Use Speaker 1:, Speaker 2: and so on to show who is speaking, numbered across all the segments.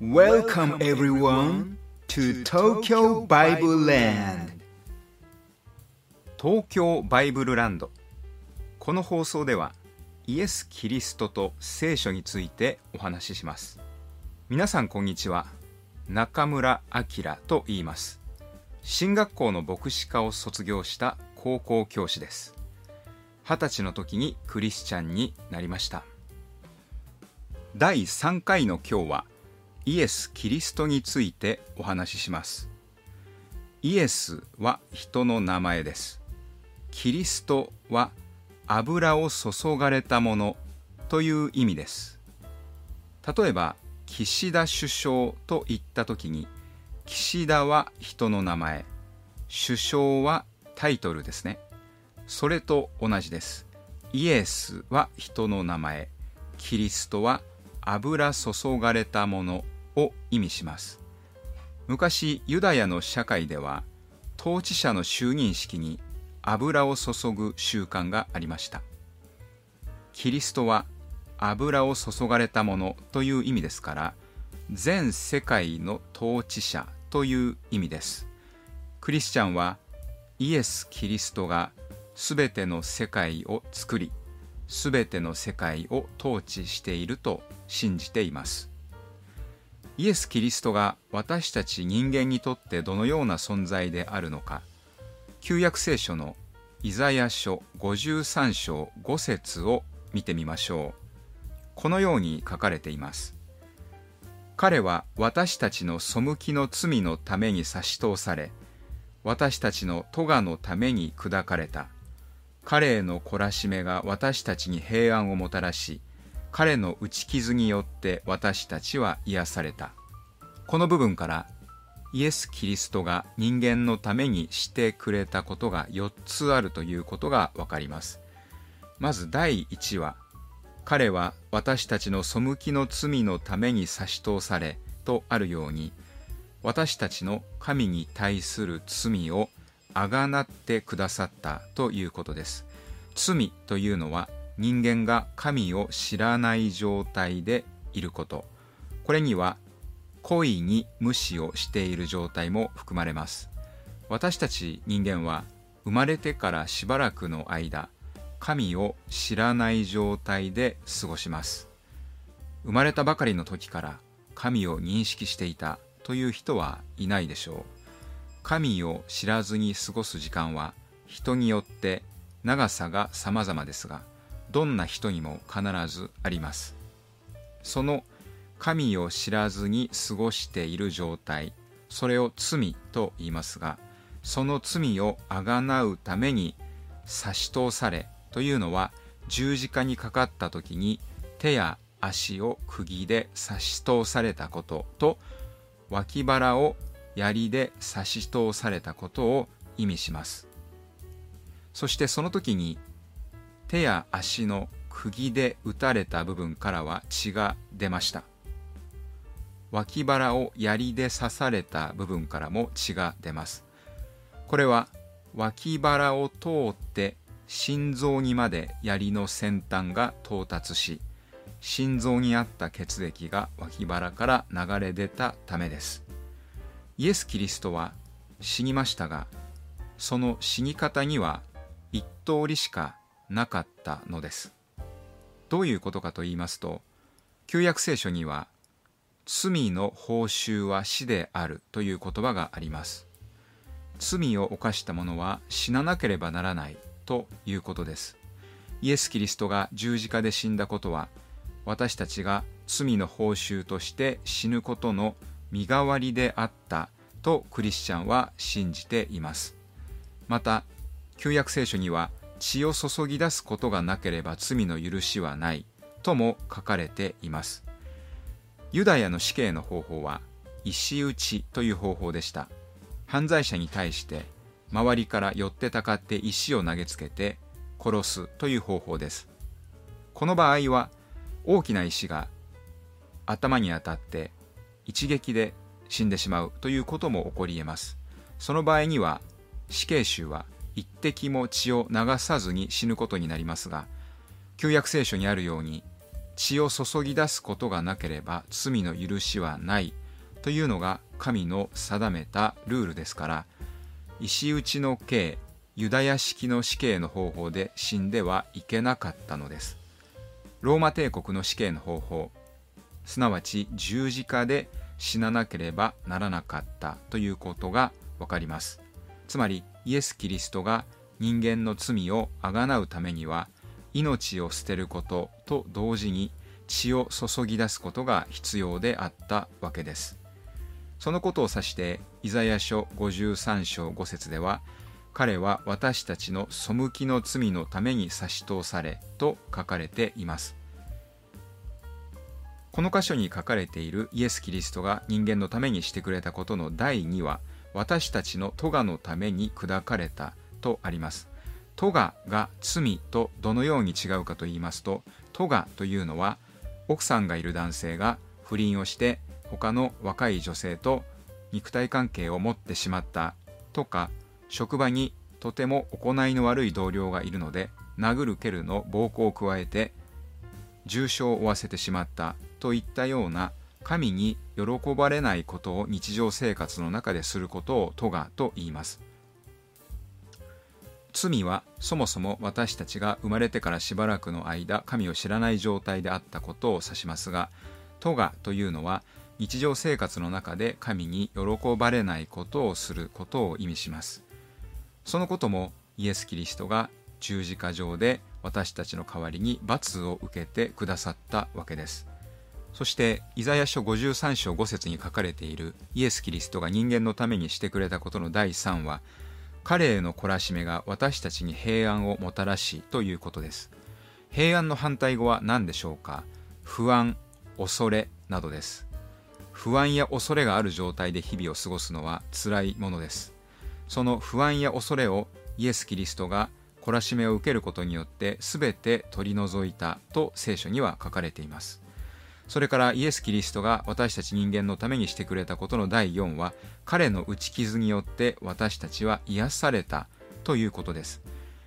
Speaker 1: Welcome everyone to Tokyo Bible Land.
Speaker 2: 東京バイブルランド。この放送ではイエス・キリストと聖書についてお話しします。皆さんこんにちは。中村明と言います。進学校の牧師科を卒業した高校教師です。二十歳の時にクリスチャンになりました。第3回の今日はイエス・キリストについてお話しします。イエスは人の名前です。キリストは油を注がれたものという意味です。例えば岸田首相と言った時に岸田は人の名前。首相はタイトルですね。それと同じです。イエスは人の名前。キリストは油注がれたものを意味します。昔ユダヤの社会では統治者の就任式に油を注ぐ習慣がありました。キリストは油を注がれたものという意味ですから全世界の統治者という意味です。クリスチャンはイエス・キリストがすべての世界を作りすべての世界を統治していると信じています。イエス・キリストが私たち人間にとってどのような存在であるのか。旧約聖書のイザヤ書53章5節を見てみましょう。このように書かれています。彼は私たちの背きの罪のために差し通され私たちの咎のために砕かれた。彼への懲らしめが私たちに平安をもたらし彼の打ち傷によって私たちは癒された。この部分からイエス・キリストが人間のためにしてくれたことが4つあるということがわかります。まず第1は彼は私たちの背きの罪のために差し通されとあるように私たちの神に対する罪をあがなってくださったということです。罪というのは人間が神を知らない状態でいること。これには故意に無視をしている状態も含まれます。私たち人間は生まれてからしばらくの間神を知らない状態で過ごします。生まれたばかりの時から神を認識していたという人はいないでしょう。神を知らずに過ごす時間は人によって長さが様々ですがどんな人にも必ずあります。その神を知らずに過ごしている状態それを罪と言いますがその罪をあがなうために差し通されというのは十字架にかかった時に手や足を釘で差し通されたことと脇腹を槍で差し通されたことを意味します。そしてその時に手や足の釘で打たれた部分からは血が出ました。脇腹を槍で刺された部分からも血が出ます。これは脇腹を通って心臓にまで槍の先端が到達し心臓にあった血液が脇腹から流れ出たためです。イエス・キリストは死にましたがその死に方には一通りしかなかったのです。どういうことかと言いますと旧約聖書には罪の報酬は死であるという言葉があります。罪を犯した者は死ななければならないということです。イエス・キリストが十字架で死んだことは私たちが罪の報酬として死ぬことの身代わりであったとクリスチャンは信じています。また旧約聖書には血を注ぎ出すことがなければ罪の許しはないとも書かれています。ユダヤの死刑の方法は石打ちという方法でした。犯罪者に対して周りから寄ってたかって石を投げつけて殺すという方法です。この場合は大きな石が頭に当たって一撃で死んでしまうということも起こり得ます。その場合には死刑囚は一滴も血を流さずに死ぬことになりますが旧約聖書にあるように血を注ぎ出すことがなければ罪の許しはないというのが神の定めたルールですから石打ちの刑ユダヤ式の死刑の方法で死んではいけなかったのです。ローマ帝国の死刑の方法すなわち十字架で死ななければならなかったということがわかります。つまりイエス・キリストが人間の罪をあがなうためには命を捨てることと同時に血を注ぎ出すことが必要であったわけです。そのことを指してイザヤ書53章5節では彼は私たちの背きの罪のために差し通されと書かれています。この箇所に書かれているイエス・キリストが人間のためにしてくれたことの第2は私たちの咎のために砕かれたとあります。咎が罪とどのように違うかと言いますと咎というのは奥さんがいる男性が不倫をして他の若い女性と肉体関係を持ってしまったとか職場にとても行いの悪い同僚がいるので殴る蹴るの暴行を加えて重傷を負わせてしまったといったような神に喜ばれないことを日常生活の中ですることをトガと言います。罪はそもそも私たちが生まれてからしばらくの間神を知らない状態であったことを指しますがトガというのは日常生活の中で神に喜ばれないことをすることを意味します。そのこともイエス・キリストが十字架上で私たちの代わりに罰を受けてくださったわけです。そしてイザヤ書53章5節に書かれているイエス・キリストが人間のためにしてくれたことの第3は彼への懲らしめが私たちに平安をもたらしということです。平安の反対語は何でしょうか？不安恐れなどです。不安や恐れがある状態で日々を過ごすのは辛いものです。その不安や恐れをイエス・キリストが懲らしめを受けることによって全て取り除いたと聖書には書かれています。それからイエス・キリストが私たち人間のためにしてくれたことの第4は彼の打ち傷によって私たちは癒されたということです。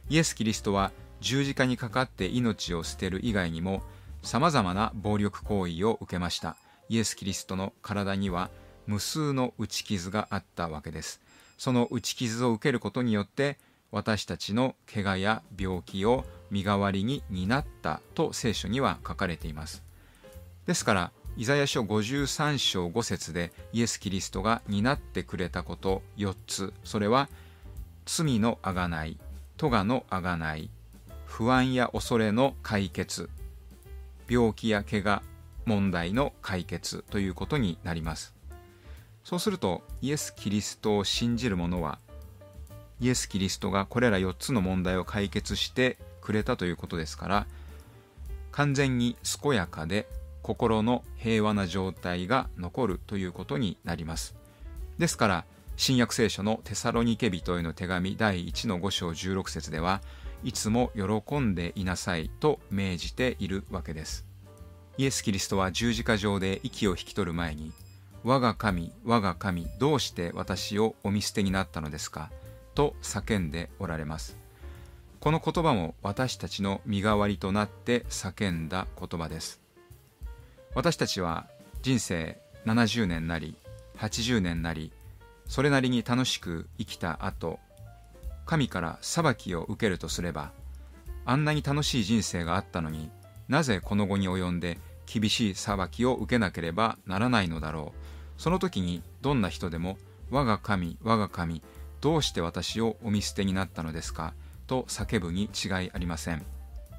Speaker 2: イエス・キリストは十字架にかかって命を捨てる以外にも様々な暴力行為を受けました。イエス・キリストの体には無数の打ち傷があったわけです。その打ち傷を受けることによって私たちの怪我や病気を身代わりに担ったと聖書には書かれています。ですからイザヤ書53章5節でイエス・キリストが担ってくれたこと4つそれは罪のあがない咎のあがない不安や恐れの解決病気や怪我問題の解決ということになります。そうするとイエス・キリストを信じる者はイエス・キリストがこれら4つの問題を解決してくれたということですから完全に健やかで心の平和な状態が残るということになります。ですから新約聖書のテサロニケ人への手紙第1の5章16節ではいつも喜んでいなさいと命じているわけです。イエス・キリストは十字架上で息を引き取る前に我が神我が神どうして私をお見捨てになったのですか？と叫んでおられます。この言葉も私たちの身代わりとなって叫んだ言葉です。私たちは人生70年なり80年なりそれなりに楽しく生きた後神から裁きを受けるとすればあんなに楽しい人生があったのになぜこの後に及んで厳しい裁きを受けなければならないのだろう。その時にどんな人でも我が神我が神どうして私をお見捨てになったのですか？と叫ぶに違いありません。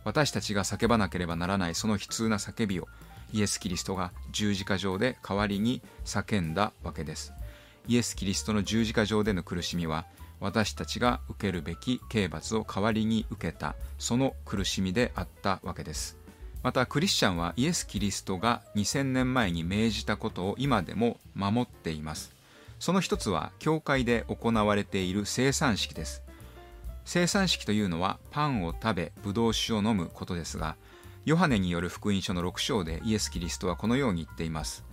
Speaker 2: 私たちが叫ばなければならないその悲痛な叫びをイエス・キリストが十字架上で代わりに叫んだわけです。イエス・キリストの十字架上での苦しみは私たちが受けるべき刑罰を代わりに受けたその苦しみであったわけです。またクリスチャンはイエス・キリストが2000年前に命じたことを今でも守っています。その一つは教会で行われている生産式です生産式というのはパンを食べブドウ酒を飲むことですがヨハネによる福音書の6章でイエス・キリストはこのように言っています。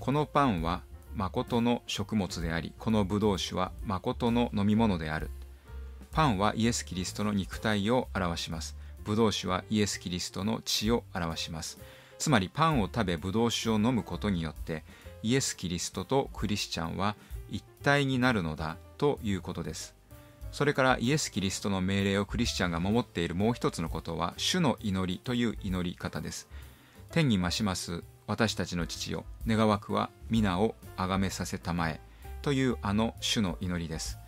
Speaker 2: このパンは誠の食物であり、このブドウ酒は誠の飲み物である。パンはイエス・キリストの肉体を表します。ブドウ酒はイエス・キリストの血を表します。つまりパンを食べブドウ酒を飲むことによってイエス・キリストとクリスチャンは一体になるのだということです。それからイエス・キリストの命令をクリスチャンが守っているもう一つのことは主の祈りという祈り方です。天に増します私たちの父よ。願わくは皆を崇めさせたまえというあの主の祈りです。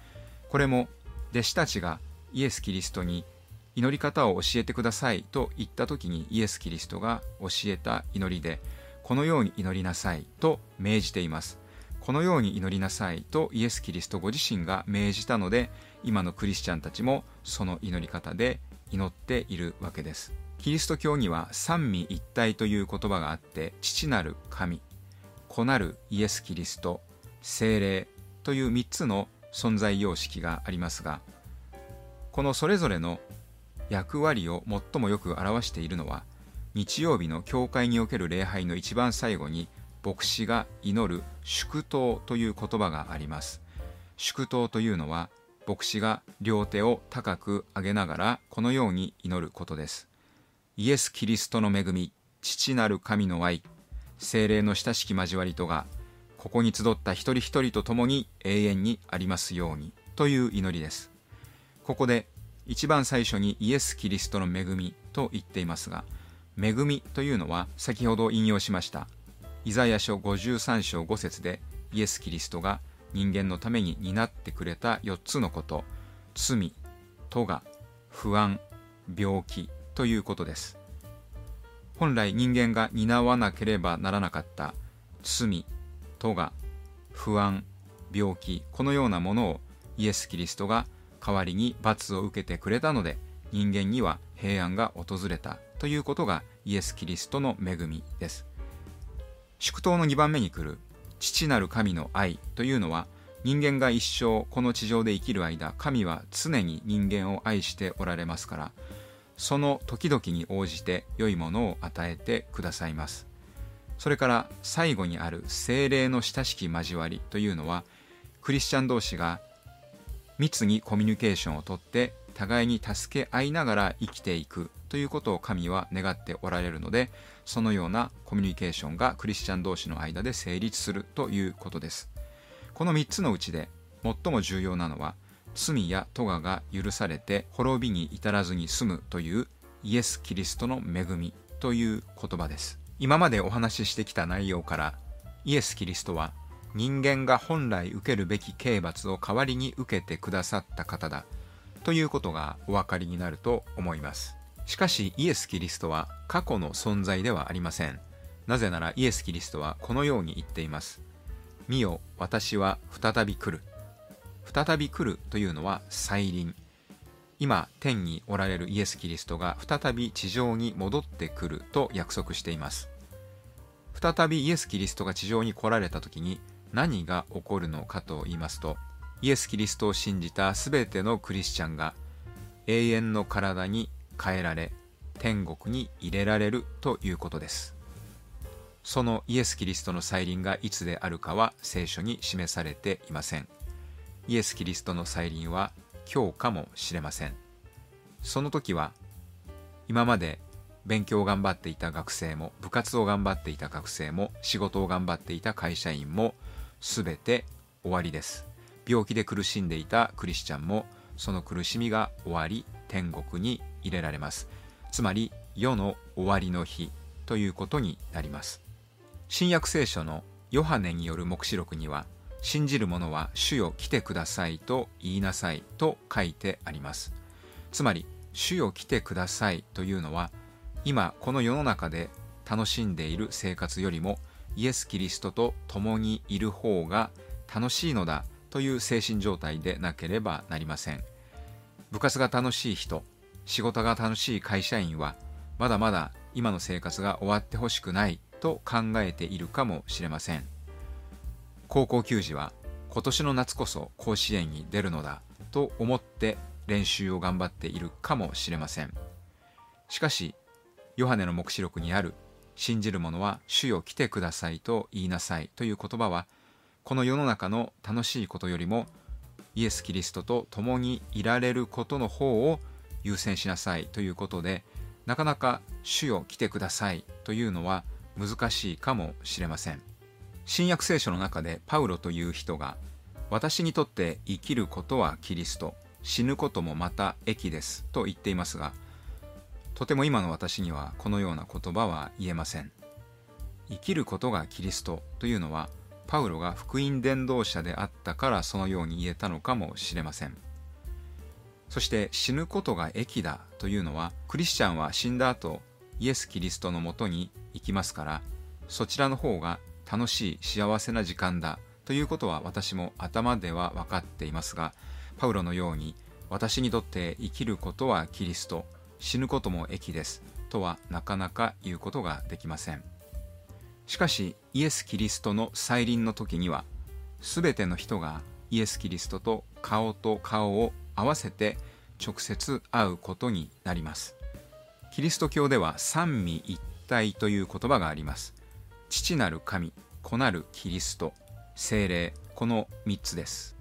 Speaker 2: これも弟子たちがイエス・キリストに祈り方を教えてくださいと言った時にイエス・キリストが教えた祈りでこのように祈りなさいと命じています。このように祈りなさいとイエス・キリストご自身が命じたので今のクリスチャンたちもその祈り方で祈っているわけです。キリスト教には三位一体という言葉があって父なる神子なるイエス・キリスト精霊という3つの存在様式がありますがこのそれぞれの役割を最もよく表しているのは日曜日の教会における礼拝の一番最後に牧師が祈る祝祷という言葉があります。祝祷というのは牧師が両手を高く上げながらこのように祈ることです。イエス・キリストの恵み父なる神の愛精霊の親しき交わりとがここに集った一人一人と共に永遠にありますようにという祈りです。ここで一番最初にイエス・キリストの恵みと言っていますが恵みというのは先ほど引用しました。イザヤ書53章5節でイエス・キリストが人間のために担ってくれた4つのこと罪、咎、不安、病気ということです。本来人間が担わなければならなかった罪、咎、不安、病気このようなものをイエス・キリストが代わりに罰を受けてくれたので人間には平安が訪れたということがイエス・キリストの恵みです。祝祷の2番目に来る父なる神の愛というのは人間が一生この地上で生きる間神は常に人間を愛しておられますからその時々に応じて良いものを与えてくださいます。それから最後にある精霊の親しき交わりというのはクリスチャン同士が密にコミュニケーションをとって互いに助け合いながら生きていくということを神は願っておられるのでそのようなコミュニケーションがクリスチャン同士の間で成立するということです。この3つのうちで最も重要なのは罪や咎が許されて滅びに至らずに済むというイエス・キリストの恵みという言葉です。今までお話ししてきた内容からイエス・キリストは人間が本来受けるべき刑罰を代わりに受けてくださった方だということがお分かりになると思います。しかしイエス・キリストは過去の存在ではありません。なぜならイエス・キリストはこのように言っています。見よ私は再び来る。再び来るというのは再臨。今天におられるイエス・キリストが再び地上に戻ってくると約束しています。再びイエス・キリストが地上に来られた時に何が起こるのかと言いますとイエス・キリストを信じた全てのクリスチャンが永遠の体に変えられ天国に入れられるということです。そのイエス・キリストの再臨がいつであるかは聖書に示されていません。イエス・キリストの再臨は今日かもしれません。その時は今まで勉強を頑張っていた学生も部活を頑張っていた学生も仕事を頑張っていた会社員も全て終わりです。病気で苦しんでいたクリスチャンもその苦しみが終わり天国に入れられます。つまり世の終わりの日ということになります。新約聖書のヨハネによる黙示録には信じる者は主よ来てくださいと言いなさいと書いてあります。つまり主よ来てくださいというのは今この世の中で楽しんでいる生活よりもイエス・キリストと共にいる方が楽しいのだという精神状態でなければなりません。部活が楽しい人仕事が楽しい会社員はまだまだ今の生活が終わってほしくないと考えているかもしれません。高校球児は今年の夏こそ甲子園に出るのだと思って練習を頑張っているかもしれません。しかしヨハネの黙示録にある信じる者は主よ来てくださいと言いなさいという言葉はこの世の中の楽しいことよりもイエス・キリストと共にいられることの方を優先しなさいということでなかなか「主よ来てください」というのは難しいかもしれません。新約聖書の中でパウロという人が私にとって生きることはキリスト死ぬこともまた益ですと言っていますがとても今の私にはこのような言葉は言えません。生きることがキリストというのはパウロが福音伝道者であったからそのように言えたのかもしれません。そして死ぬことが益だというのはクリスチャンは死んだ後イエス・キリストのもとに行きますからそちらの方が楽しい幸せな時間だということは私も頭では分かっていますがパウロのように私にとって生きることはキリスト死ぬことも益ですとはなかなか言うことができません。しかしイエス・キリストの再臨の時には全ての人がイエス・キリストと顔と顔を合わせて直接会うことになります。キリスト教では三位一体という言葉があります。父なる神子なるキリスト。精霊この3つです。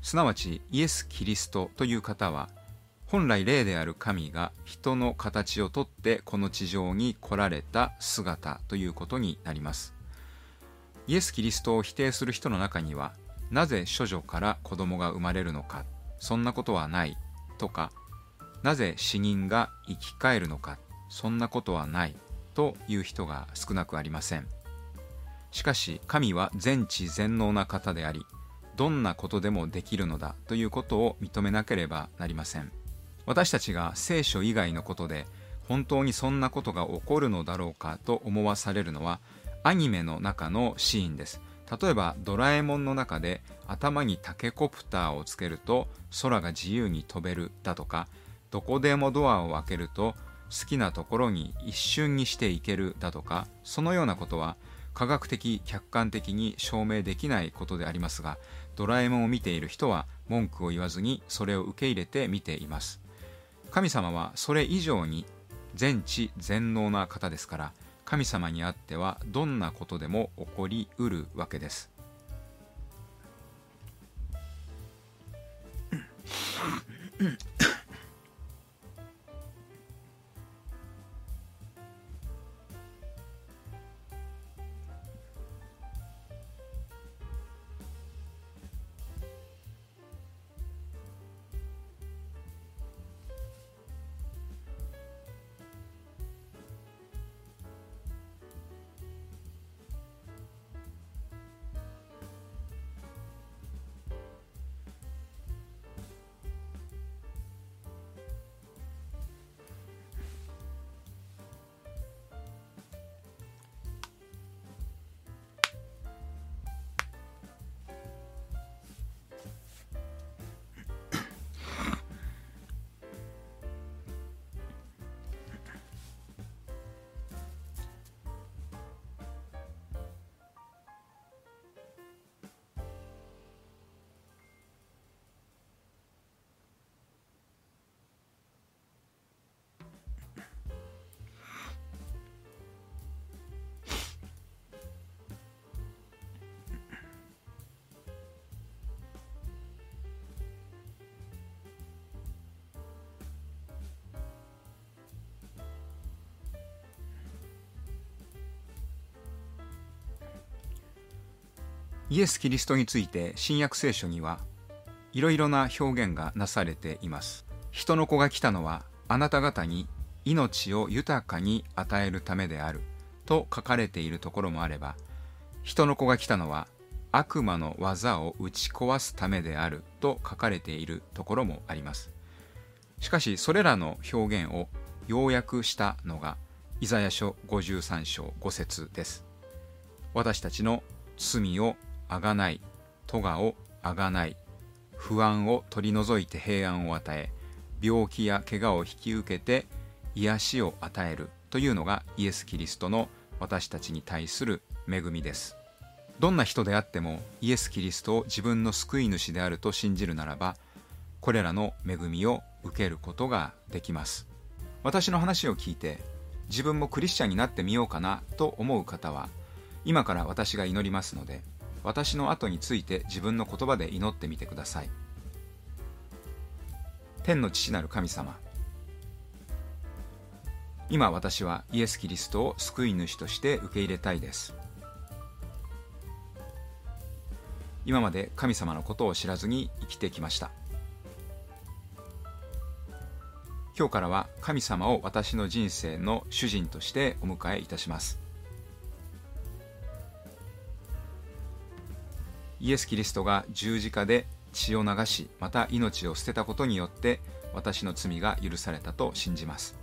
Speaker 2: すなわちイエス・キリストという方は本来霊である神が人の形をとってこの地上に来られた姿ということになります。イエス・キリストを否定する人の中にはなぜ処女から子供が生まれるのかそんなことはないとかなぜ死人が生き返るのかそんなことはないという人が少なくありません。しかし神は全知全能な方でありどんなことでもできるのだということを認めなければなりません。私たちが聖書以外のことで本当にそんなことが起こるのだろうかと思わされるのはアニメの中のシーンです。例えばドラえもんの中で頭にタケコプターをつけると空が自由に飛べるだとかどこでもドアを開けると好きなところに一瞬にしていけるだとかそのようなことは科学的客観的に証明できないことでありますがドラえもんを見ている人は文句を言わずにそれを受け入れて見ています。神様はそれ以上に全知全能な方ですから神様にあってはどんなことでも起こりうるわけです。イエス・キリストについて新約聖書にはいろいろな表現がなされています。人の子が来たのはあなた方に命を豊かに与えるためであると書かれているところもあれば人の子が来たのは悪魔の技を打ち壊すためであると書かれているところもあります。しかしそれらの表現を要約したのがイザヤ書53章5節です。私たちの罪をあがない。咎をあがない。不安を取り除いて平安を与え病気や怪我を引き受けて癒しを与える。というのがイエス・キリストの私たちに対する恵みです。どんな人であってもイエス・キリストを自分の救い主であると信じるならばこれらの恵みを受けることができます。私の話を聞いて自分もクリスチャンになってみようかなと思う方は今から私が祈りますので私の後について自分の言葉で祈ってみてください。天の父なる神様。今私はイエス・キリストを救い主として受け入れたいです。今まで神様のことを知らずに生きてきました。今日からは神様を私の人生の主人としてお迎えいたします。イエス・キリストが十字架で血を流しまた命を捨てたことによって私の罪が許されたと信じます。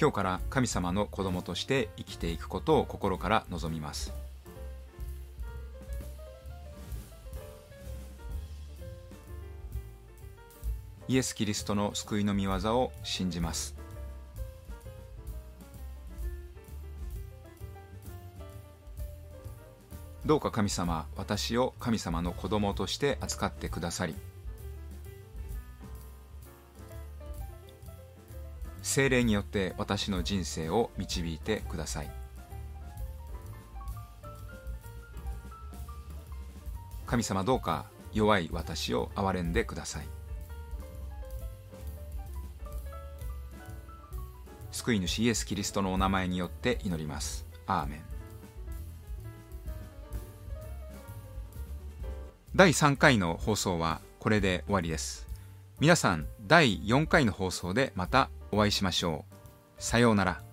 Speaker 2: 今日から神様の子供として生きていくことを心から望みます。イエス・キリストの救いの御業を信じます。どうか神様私を神様の子供として扱ってくださり精霊によって私の人生を導いてください。神様どうか弱い私を憐れんでください。救い主イエス・キリストのお名前によって祈ります。アーメン。第3回の放送はこれで終わりです。皆さん第4回の放送でまたお会いしましょう。さようなら。